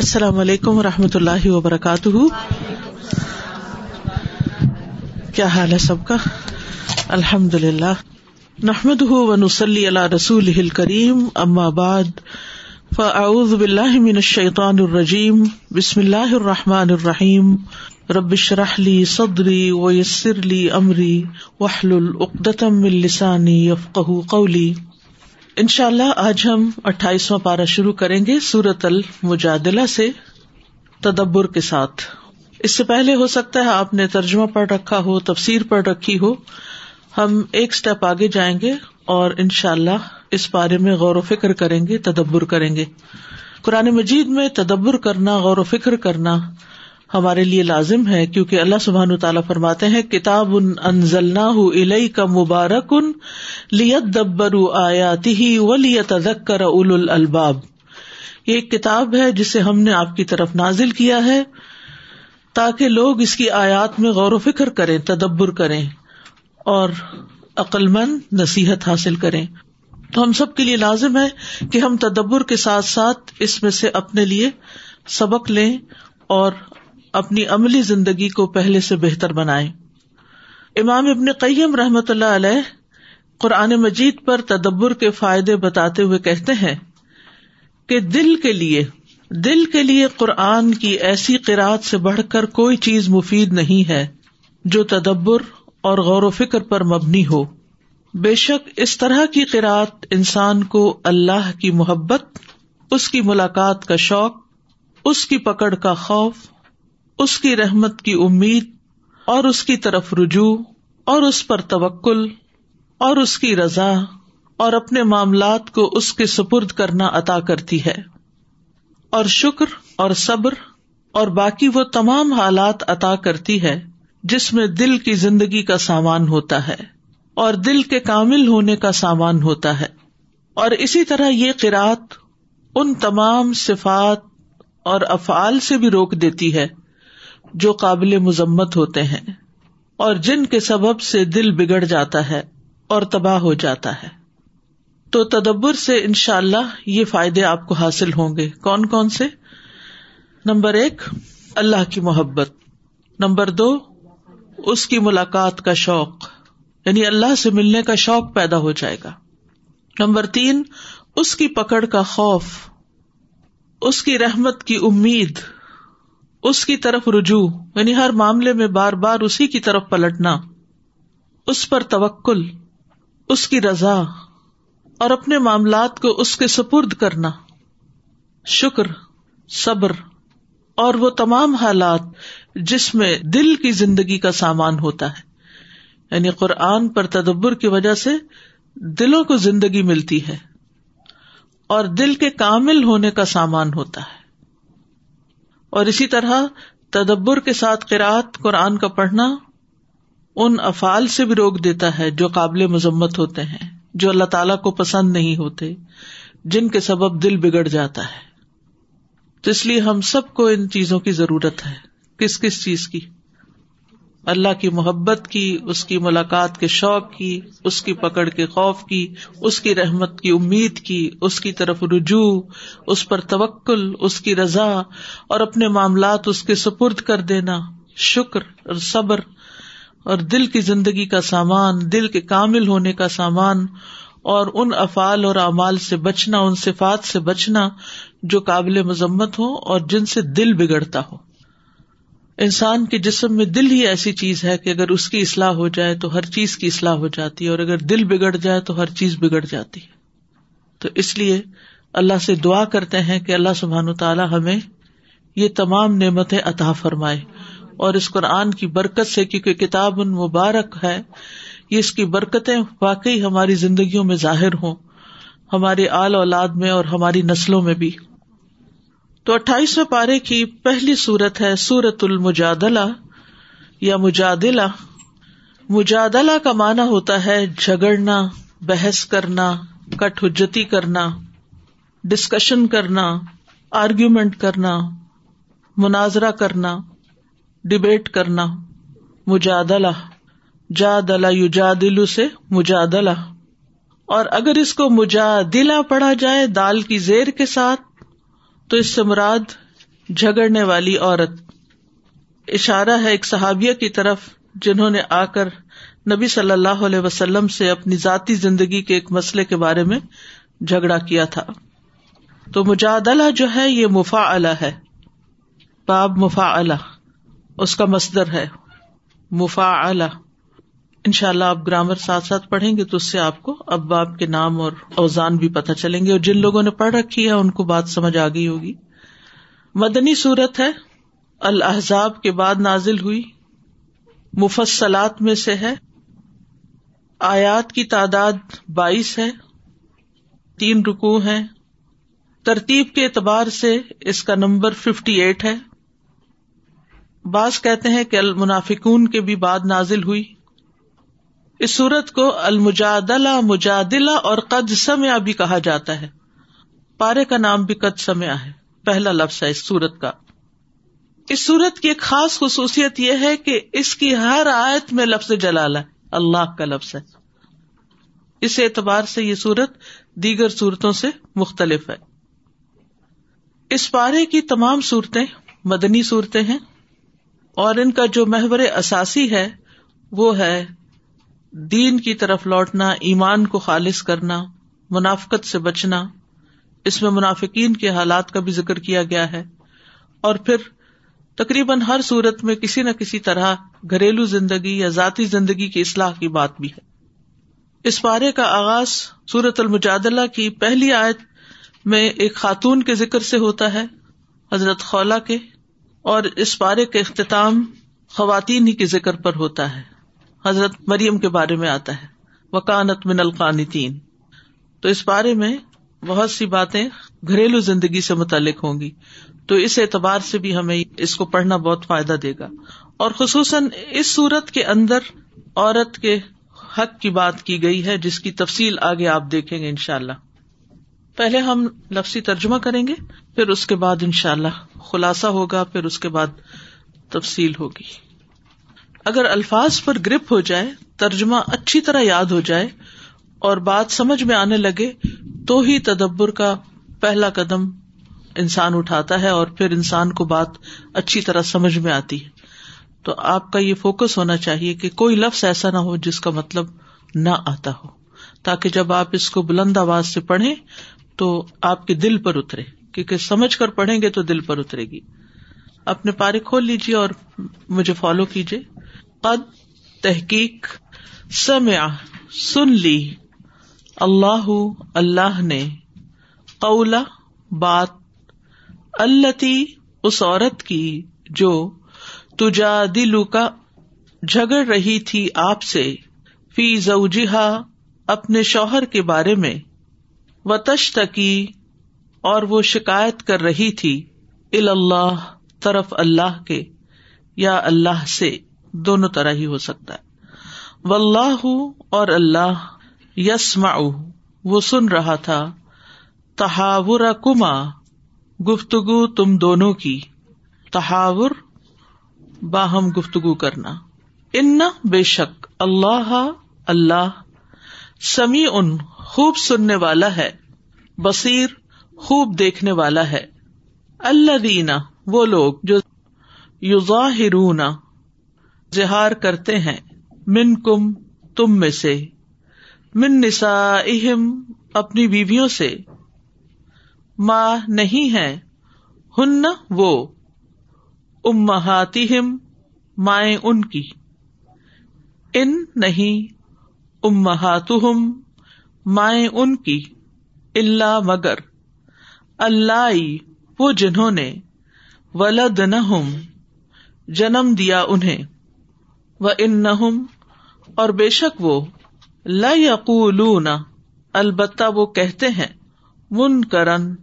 السلام علیکم و رحمۃ اللہ وبرکاتہ۔ کیا حال ہے سب کا؟ الحمد للہ نحمد و نسلی اللہ رسول کریم ام آباد فاعوذ باللہ من الشیطان الرجیم، بسم اللہ الرحمٰن الرحیم۔ ربش رحلی صدری و یسر علی عمری وحل العقدم السانی یفق قولی۔ ان شاء اللہ آج ہم اٹھائیسواں پارا شروع کریں گے سورت المجادلہ سے تدبر کے ساتھ۔ اس سے پہلے ہو سکتا ہے آپ نے ترجمہ پڑھ رکھا ہو، تفسیر پڑھ رکھی ہو۔ ہم ایک اسٹیپ آگے جائیں گے اور ان شاء اللہ اس بارے میں غور و فکر کریں گے، تدبر کریں گے۔ قرآن مجید میں تدبر کرنا، غور و فکر کرنا ہمارے لیے لازم ہے، کیونکہ اللہ سبحان تعالیٰ فرماتے ہیں، کتاب ان انزل الئی کا مبارک ان لیت دبر آیاتی ہی و لیت ادکر اول الباب یہ ایک کتاب ہے جسے ہم نے آپ کی طرف نازل کیا ہے، تاکہ لوگ اس کی آیات میں غور و فکر کریں، تدبر کریں اور عقلمند نصیحت حاصل کریں۔ تو ہم سب کے لیے لازم ہے کہ ہم تدبر کے ساتھ ساتھ اس میں سے اپنے لیے سبق لیں اور اپنی عملی زندگی کو پہلے سے بہتر بنائے امام ابن قیم رحمت اللہ علیہ قرآن مجید پر تدبر کے فائدے بتاتے ہوئے کہتے ہیں کہ دل کے لیے، دل کے لیے قرآن کی ایسی قرآد سے بڑھ کر کوئی چیز مفید نہیں ہے جو تدبر اور غور و فکر پر مبنی ہو۔ بے شک اس طرح کی قرآت انسان کو اللہ کی محبت، اس کی ملاقات کا شوق، اس کی پکڑ کا خوف اس کی رحمت کی امید اور اس کی طرف رجوع اور اس پر توکل اور اس کی رضا اور اپنے معاملات کو اس کے سپرد کرنا عطا کرتی ہے۔ اور شکر اور صبر اور باقی وہ تمام حالات عطا کرتی ہے جس میں دل کی زندگی کا سامان ہوتا ہے اور دل کے کامل ہونے کا سامان ہوتا ہے۔ اور اسی طرح یہ قرآت ان تمام صفات اور افعال سے بھی روک دیتی ہے۔ جو قابل مذمت ہوتے ہیں اور جن کے سبب سے دل بگڑ جاتا ہے اور تباہ ہو جاتا ہے۔ تو تدبر سے ان شاء اللہ یہ فائدے آپ کو حاصل ہوں گے۔ کون کون سے؟ نمبر ایک، اللہ کی محبت۔ نمبر دو، اس کی ملاقات کا شوق۔ یعنی اللہ سے ملنے کا شوق پیدا ہو جائے گا۔ نمبر تین، اس کی پکڑ کا خوف۔ اس کی رحمت کی امید۔ اس کی طرف رجوع یعنی ہر معاملے میں بار بار اسی کی طرف پلٹنا، اس پر توکل، اس کی رضا، اور اپنے معاملات کو اس کے سپرد کرنا۔ شکر، صبر، اور وہ تمام حالات جس میں دل کی زندگی کا سامان ہوتا ہے۔ یعنی قرآن پر تدبر کی وجہ سے دلوں کو زندگی ملتی ہے، اور دل کے کامل ہونے کا سامان ہوتا ہے۔ اور اسی طرح تدبر کے ساتھ قرآت قرآن کا پڑھنا ان افعال سے بھی روک دیتا ہے جو قابل مذمت ہوتے ہیں، جو اللہ تعالی کو پسند نہیں ہوتے، جن کے سبب دل بگڑ جاتا ہے۔ تو اس لیے ہم سب کو ان چیزوں کی ضرورت ہے، کس کس چیز کی؟ اللہ کی محبت کی، اس کی ملاقات کے شوق کی، اس کی پکڑ کے خوف کی، اس کی رحمت کی امید کی، اس کی طرف رجوع، اس پر توکل، اس کی رضا، اور اپنے معاملات اس کے سپرد کر دینا۔ شکر اور صبر اور دل کی زندگی کا سامان، دل کے کامل ہونے کا سامان، اور ان افعال اور اعمال سے بچنا، ان صفات سے بچنا جو قابل مذمت ہو اور جن سے دل بگڑتا ہو۔ انسان کے جسم میں دل ہی ایسی چیز ہے کہ اگر اس کی اصلاح ہو جائے تو ہر چیز کی اصلاح ہو جاتی ہے، اور اگر دل بگڑ جائے تو ہر چیز بگڑ جاتی ہے۔ تو اس لیے اللہ سے دعا کرتے ہیں کہ اللہ سبحان تعالیٰ ہمیں یہ تمام نعمتیں عطا فرمائے۔ اور اس قرآن کی برکت سے، کیونکہ کتاب ان مبارک ہے، یہ اس کی برکتیں واقعی ہماری زندگیوں میں ظاہر ہوں، ہماری آل اولاد میں اور ہماری نسلوں میں بھی۔ تو اٹھائیسویں پارے کی پہلی سورت ہے سورت المجادلا یا مجادلہ۔ مجادلہ کا معنی ہوتا ہے جھگڑنا، بحث کرنا کٹ حجتی کرنا ڈسکشن کرنا آرگیومنٹ کرنا، مناظرہ کرنا ڈبیٹ کرنا، مجادلہ۔ جادلہ یو سے مجادلہ۔ اور اگر اس کو مجادلہ پڑھا جائے دال کی زیر کے ساتھ تو اس سے مراد جھگڑنے والی عورت۔ اشارہ ہے ایک صحابیہ کی طرف جنہوں نے آ کر نبی صلی اللہ علیہ وسلم سے اپنی ذاتی زندگی کے ایک مسئلے کے بارے میں جھگڑا کیا تھا۔ تو مجادلہ جو ہے یہ مفا ہے۔ باب مفا اس کا مصدر ہے۔ مفا ان شاء اللہ آپ گرامر ساتھ ساتھ پڑھیں گے تو اس سے آپ کو اب باپ کے نام اور اوزان بھی پتہ چلیں گے اور جن لوگوں نے پڑھ رکھی ہے ان کو بات سمجھ آ گئی ہوگی۔ مدنی صورت ہے۔ الحضاب کے بعد نازل ہوئی۔ مفصلات میں سے ہے۔ آیات کی تعداد بائیس ہے۔ تین رکو ہے ترتیب کے اعتبار سے اس کا نمبر ففٹی ایٹ ہے۔ بعض کہتے ہیں کہ المنافکون کے بھی بعد نازل ہوئی۔ اس سورت کو المجادلہ، مجادلہ اور قد سمیا بھی کہا جاتا ہے۔ پارے کا نام بھی قد سمیا ہے۔ پہلا لفظ ہے اس سورت کا۔ اس سورت کی ایک خاص خصوصیت یہ ہے کہ اس کی ہر آیت میں لفظ جلال ہے۔ اللہ کا لفظ ہے۔ اس اعتبار سے یہ سورت دیگر صورتوں سے مختلف ہے۔ اس پارے کی تمام صورتیں مدنی صورتیں ہیں اور ان کا جو محور اساسی ہے وہ ہے دین کی طرف لوٹنا، ایمان کو خالص کرنا، منافقت سے بچنا، اس میں منافقین کے حالات کا بھی ذکر کیا گیا ہے۔ اور پھر تقریباً ہر صورت میں کسی نہ کسی طرح گھریلو زندگی یا ذاتی زندگی کی اصلاح کی بات بھی ہے۔ اس پارے کا آغاز سورت المجادلہ کی پہلی آیت میں ایک خاتون کے ذکر سے ہوتا ہے، حضرت خولا کے، اور اس پارے کا اختتام خواتین ہی کے ذکر پر ہوتا ہے۔ حضرت مریم کے بارے میں آتا ہے۔ وکانت من القانتین۔ تو اس بارے میں بہت سی باتیں گھریلو زندگی سے متعلق ہوں گی۔ تو اس اعتبار سے بھی ہمیں اس کو پڑھنا بہت فائدہ دے گا۔ اور خصوصاً اس صورت کے اندر عورت کے حق کی بات کی گئی ہے، جس کی تفصیل آگے آپ دیکھیں گے ان شاء اللہ پہلے ہم لفظی ترجمہ کریں گے، پھر اس کے بعد ان شاء اللہ خلاصہ ہوگا، پھر اس کے بعد تفصیل ہوگی۔ اگر الفاظ پر گرپ ہو جائے، ترجمہ اچھی طرح یاد ہو جائے اور بات سمجھ میں آنے لگے، تو ہی تدبر کا پہلا قدم انسان اٹھاتا ہے اور پھر انسان کو بات اچھی طرح سمجھ میں آتی ہے۔ تو آپ کا یہ فوکس ہونا چاہیے کہ کوئی لفظ ایسا نہ ہو جس کا مطلب نہ آتا ہو، تاکہ جب آپ اس کو بلند آواز سے پڑھیں تو آپ کے دل پر اترے، کیونکہ سمجھ کر پڑھیں گے تو دل پر اترے گی۔ اپنے پارے کھول لیجیے اور مجھے فالو کیجیے قد تحقیق سمیا سن لی۔ اللہ اللہ نے قولا بات التی اس عورت کی جو تجا دلو کا جھگڑ رہی تھی آپ سے، فی زوجہا اپنے شوہر کے بارے میں۔ و تشتکی اور وہ شکایت کر رہی تھی اللہ طرف اللہ کے، یا اللہ سے۔ دونوں طرح ہی ہو سکتا ہے۔ و اللہ اور اللہ یسما وہ سن رہا تھا تحاور کما گفتگو تم دونوں کی۔ تحاور، باہم گفتگو کرنا۔ ان بے شک اللہ اللہ سمی ان خوب سننے والا ہے، بصیر، خوب دیکھنے والا ہے۔ اللہ دینا وہ لوگ جو یوزا زہار کرتے ہیں۔ من کم تم میں سے۔ من نسا اپنی بیویوں سے۔ ماں نہیں ہے، ہن وہ۔ امہاتہم، مائیں ان کی۔ ان نہیں، امہاتہم، مائیں ان کی۔ اللہ مگر۔ اللہ وہ جنہوں نے۔ ولد نہ جنم دیا انہیں۔ و ان نہ اور بے شک وہ لقول البتہ وہ کہتے ہیں من کرن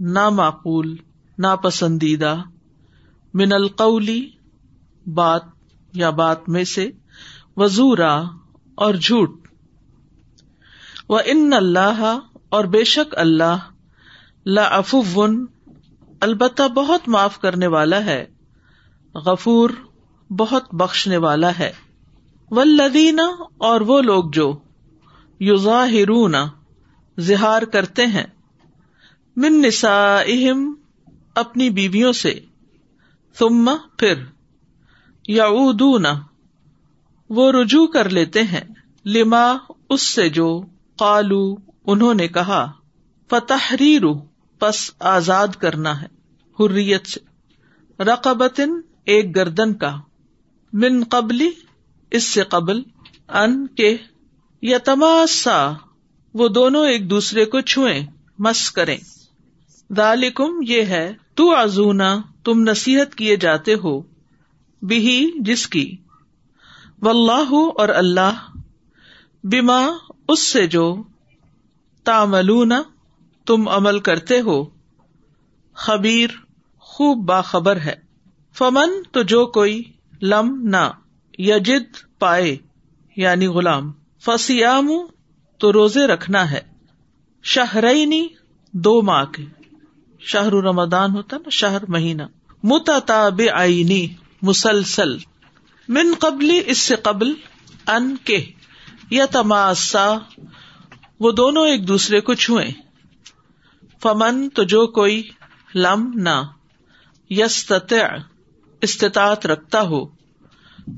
نا معقول ناپسندیدہ، من القولی، بات یا بات میں سے، وزورا اور جھوٹ۔ و ان اللہ اور بے شک اللہ لفون البتہ بہت معاف کرنے والا ہے، غفور بہت بخشنے والا ہے۔ ولدینہ اور وہ لوگ جو یوزا زہار کرتے ہیں۔ من نسا اپنی بیویوں سے۔ ثم پھر یعودون، وہ رجوع کر لیتے ہیں۔ لما، اس سے جو قالو انہوں نے کہا۔ فتحریر پس آزاد کرنا ہے۔ حریت سے۔ رقبتن، ایک گردن کا۔ من قبلی، اس سے قبل، ان کے، یا تماسا، وہ دونوں ایک دوسرے کو چھوئیں، مس کریں۔ دالکم یہ ہے تو ازونا تم نصیحت کیے جاتے ہو بھی جس کی۔ و اللہ اور اللہ بیما اس سے جو تاملون تم عمل کرتے ہو۔ خبیر، خوب باخبر ہے۔ فمن، تو جو کوئی لم نہ، یجد پائے یعنی غلام۔ فسیام تو روزے رکھنا ہے۔ شہرئی دو ماہ کے۔ شہر رمدان ہوتا نا، شہر مہینہ۔ متتاب آئینی مسلسل۔ من قبلی اس سے قبل، ان کے۔ یا تماسا وہ دونوں ایک دوسرے کو چھوئے فمن، تو جو کوئی، لم نہ۔ یس استطاعت رکھتا ہو۔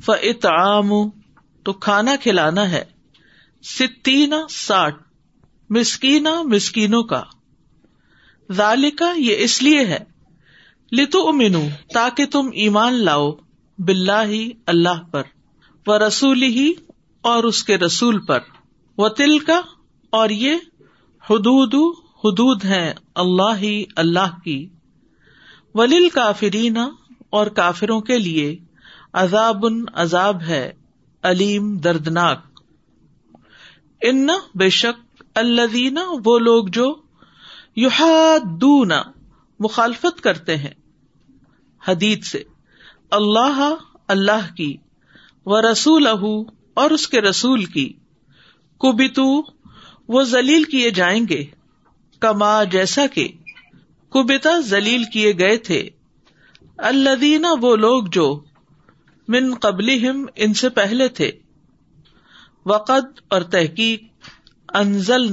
فعام تو کھانا کھلانا ہے۔ ستینا ساٹھ۔ مسکینا مسکینوں کا۔ ذالکا یہ اس لیے ہے۔ لتو امینو تاکہ تم ایمان لاؤ بلا ہی اللہ پر۔ و رسول ہی اور اس کے رسول پر۔ و تل کا اور یہ حدود حدود ہے اللہ ہی، اللہ کی۔ ولیل کافرین اور کافروں کے لیے عذاب عذاب ہے، علیم، دردناک۔ ان بے شک اللہ وہ لوگ جو یوحا مخالفت کرتے ہیں۔ حدید سے اللہ اللہ کی و رسول اور اس کے رسول کی۔ کبتو، وہ ذلیل کیے جائیں گے، کما جیسا کہ کبتا ذلیل کیے گئے تھے۔ اللہ وہ لوگ جو من قبل ان سے پہلے تھے۔ وقت اور تحقیق انزل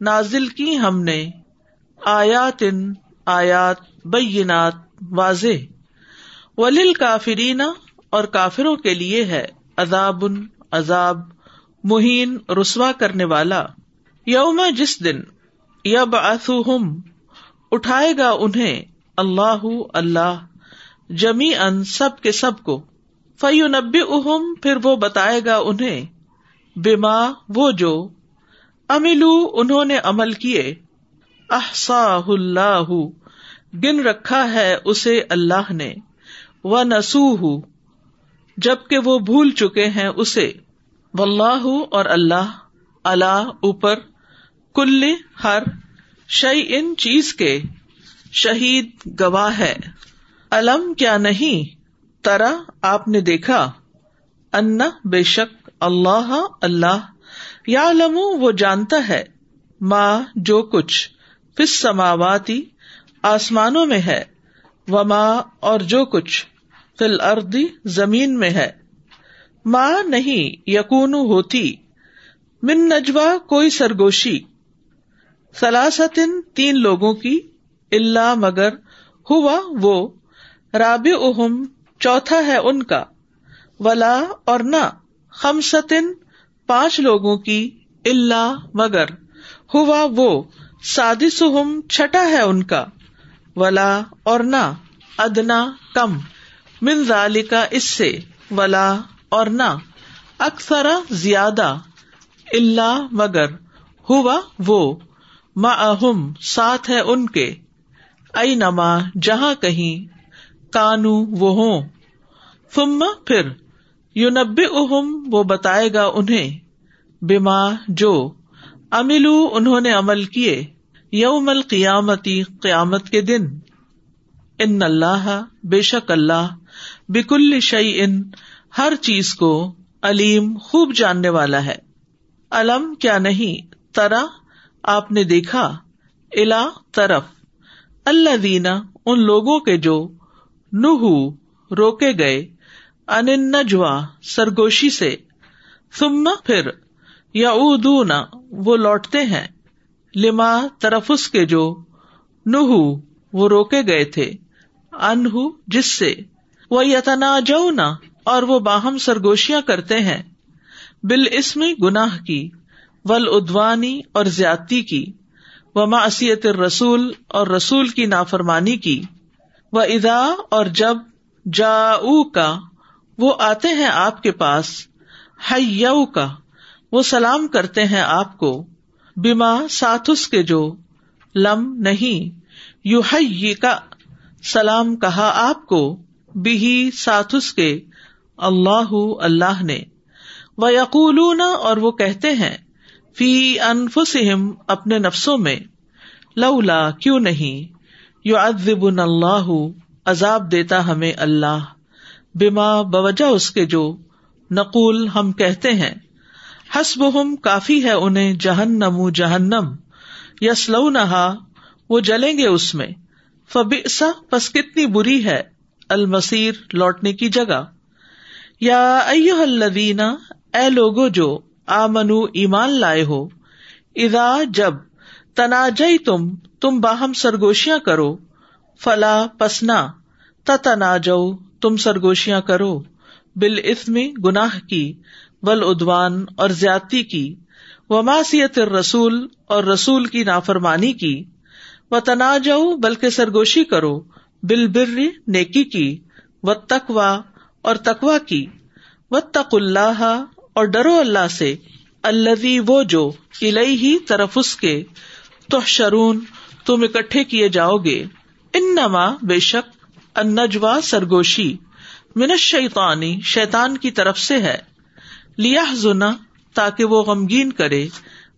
نازل کی ہم نے آیات ان آیات، بینات، واضح۔ ولیل کافرین، اور کافروں کے لیے ہے عذاب عذاب، مہین، رسوا کرنے والا۔ یوم جس دن یب آسم اٹھائے گا انہیں۔ اللہ اللہ جمی ان سب کے سب کو فیو نبی اہم پھر وہ بتائے گا انہیں بیما وہ جو املو انہوں نے عمل کیے احسا اللہ، گن رکھا ہے اسے اللہ نے وہ نسو جبکہ وہ بھول چکے ہیں اسے و اللہ اور اللہ اللہ اوپر، کل، ہر شعی ان چیز کے۔ شہید گواہ ہے۔ علم کیا نہیں؟ ترا آپ نے دیکھا۔ ان بے شک اللہ اللہ۔ یا لمو وہ جانتا ہے۔ ماں جو کچھ۔ پس سماواتی، آسمانوں میں ہے۔ و ماں اور جو کچھ۔ فل اردی زمین میں ہے۔ ماں نہیں یقون ہوتی۔ من نجوا، کوئی سرگوشی۔ سلاستن تین لوگوں کی۔ اللہ مگر ہوا وہ راب اہم چوتھا ہے ان کا، ولا اور نہ خمسطن پانچ لوگوں کی اللہ مگر، ہوا وہ سادس چھٹا ہے ان کا، ولا اور نہ، ادنا کم، من ذالکا اس سے، ولا اور نہ، اکثر زیادہ اللہ مگر، ہوا وہ ماہم ساتھ ہے ان کے۔ ائی نما جہاں کہیں کانو وہ ہوں۔ فم پھر یو نبے اہم وہ بتائے گا انہیں بیما جو املو انہوں نے عمل کیے یوم القیامتی، قیامت کے دن۔ ان اللہ، بے شک اللہ، بکل شعی ان ہر چیز کو علیم، خوب جاننے والا ہے۔ علم کیا نہیں ترا آپ نے دیکھا الا طرف۔ اللہ دینا ان لوگوں کے جو نہ روکے گئے، ان نجوا سرگوشی سے، ثم پھر یا وہ لوٹتے ہیں، لما طرف اس کے جو نہ وہ روکے گئے تھے انہ جس سے وہ یتنا جنا اور وہ باہم سرگوشیاں کرتے ہیں بال اسمی گناہ کی ول ادوانی اور زیادتی کی۔ و معصیت رسول اور رسول کی نافرمانی کی۔ و ادا اور جب جا کا وہ آتے ہیں آپ کے پاس ہو کا وہ سلام کرتے ہیں آپ کو بیما ساتھس کے جو لم نہیں یو کا سلام کہا آپ کو بھی ساتھس کے، اللہ اللہ نے۔ وہ یقول اور وہ کہتے ہیں فی انفسم اپنے نفسوں میں، لولا، کیوں نہیں؟ یو ادب اللہ، عذاب دیتا ہمیں اللہ بیما بوجہ اس کے جو نقول ہم کہتے ہیں۔ حسب ہم کافی ہے انہیں، جہنم جہنم۔ یس لو نہا وہ جلیں گے اس میں۔ فبسا پس کتنی بری ہے المسیر، لوٹنے کی جگہ۔ یا الدینہ اے لوگو جو آ منو ایمان لائے ہو۔ ادا جب تناجئی تم تم باہم سرگوشیاں کرو۔ فلا پسنا تنا تم سرگوشیاں کرو۔ بال اسمی گناہ کی ول ادوان اور زیادتی کی۔ وماسیت رسول اور رسول کی نافرمانی کی۔ و تنا بلکہ سرگوشی کرو۔ بل بر نیکی کی۔ و تکوا اور تکوا کی۔ و تق اللہ اور ڈرو اللہ سے اللہ وہ جو الہی ہی طرف اس کے تو شرون تم اکٹھے کیے جاؤ گے۔ ان نما بے شک انجوا سرگوشی منش شیتانی شیتان کی طرف سے ہے۔ لیا زنا تاکہ وہ غمگین کرے۔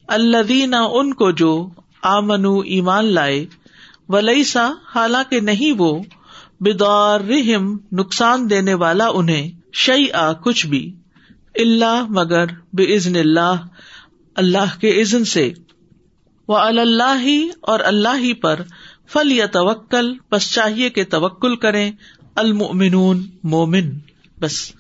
اللہ ان کو جو آمنو ایمان لائے۔ ولیسا، حالانکہ نہیں وہ بدار رحم نقصان دینے والا انہیں شعی آ کچھ بھی۔ اللہ مگر بے عزن اللہ اللہ کے عزن سے۔ وہ اللہ ہی اور اللہ ہی پر فل یا توکل بس چاہیے کہ توکل کرے المنون مومن، بس۔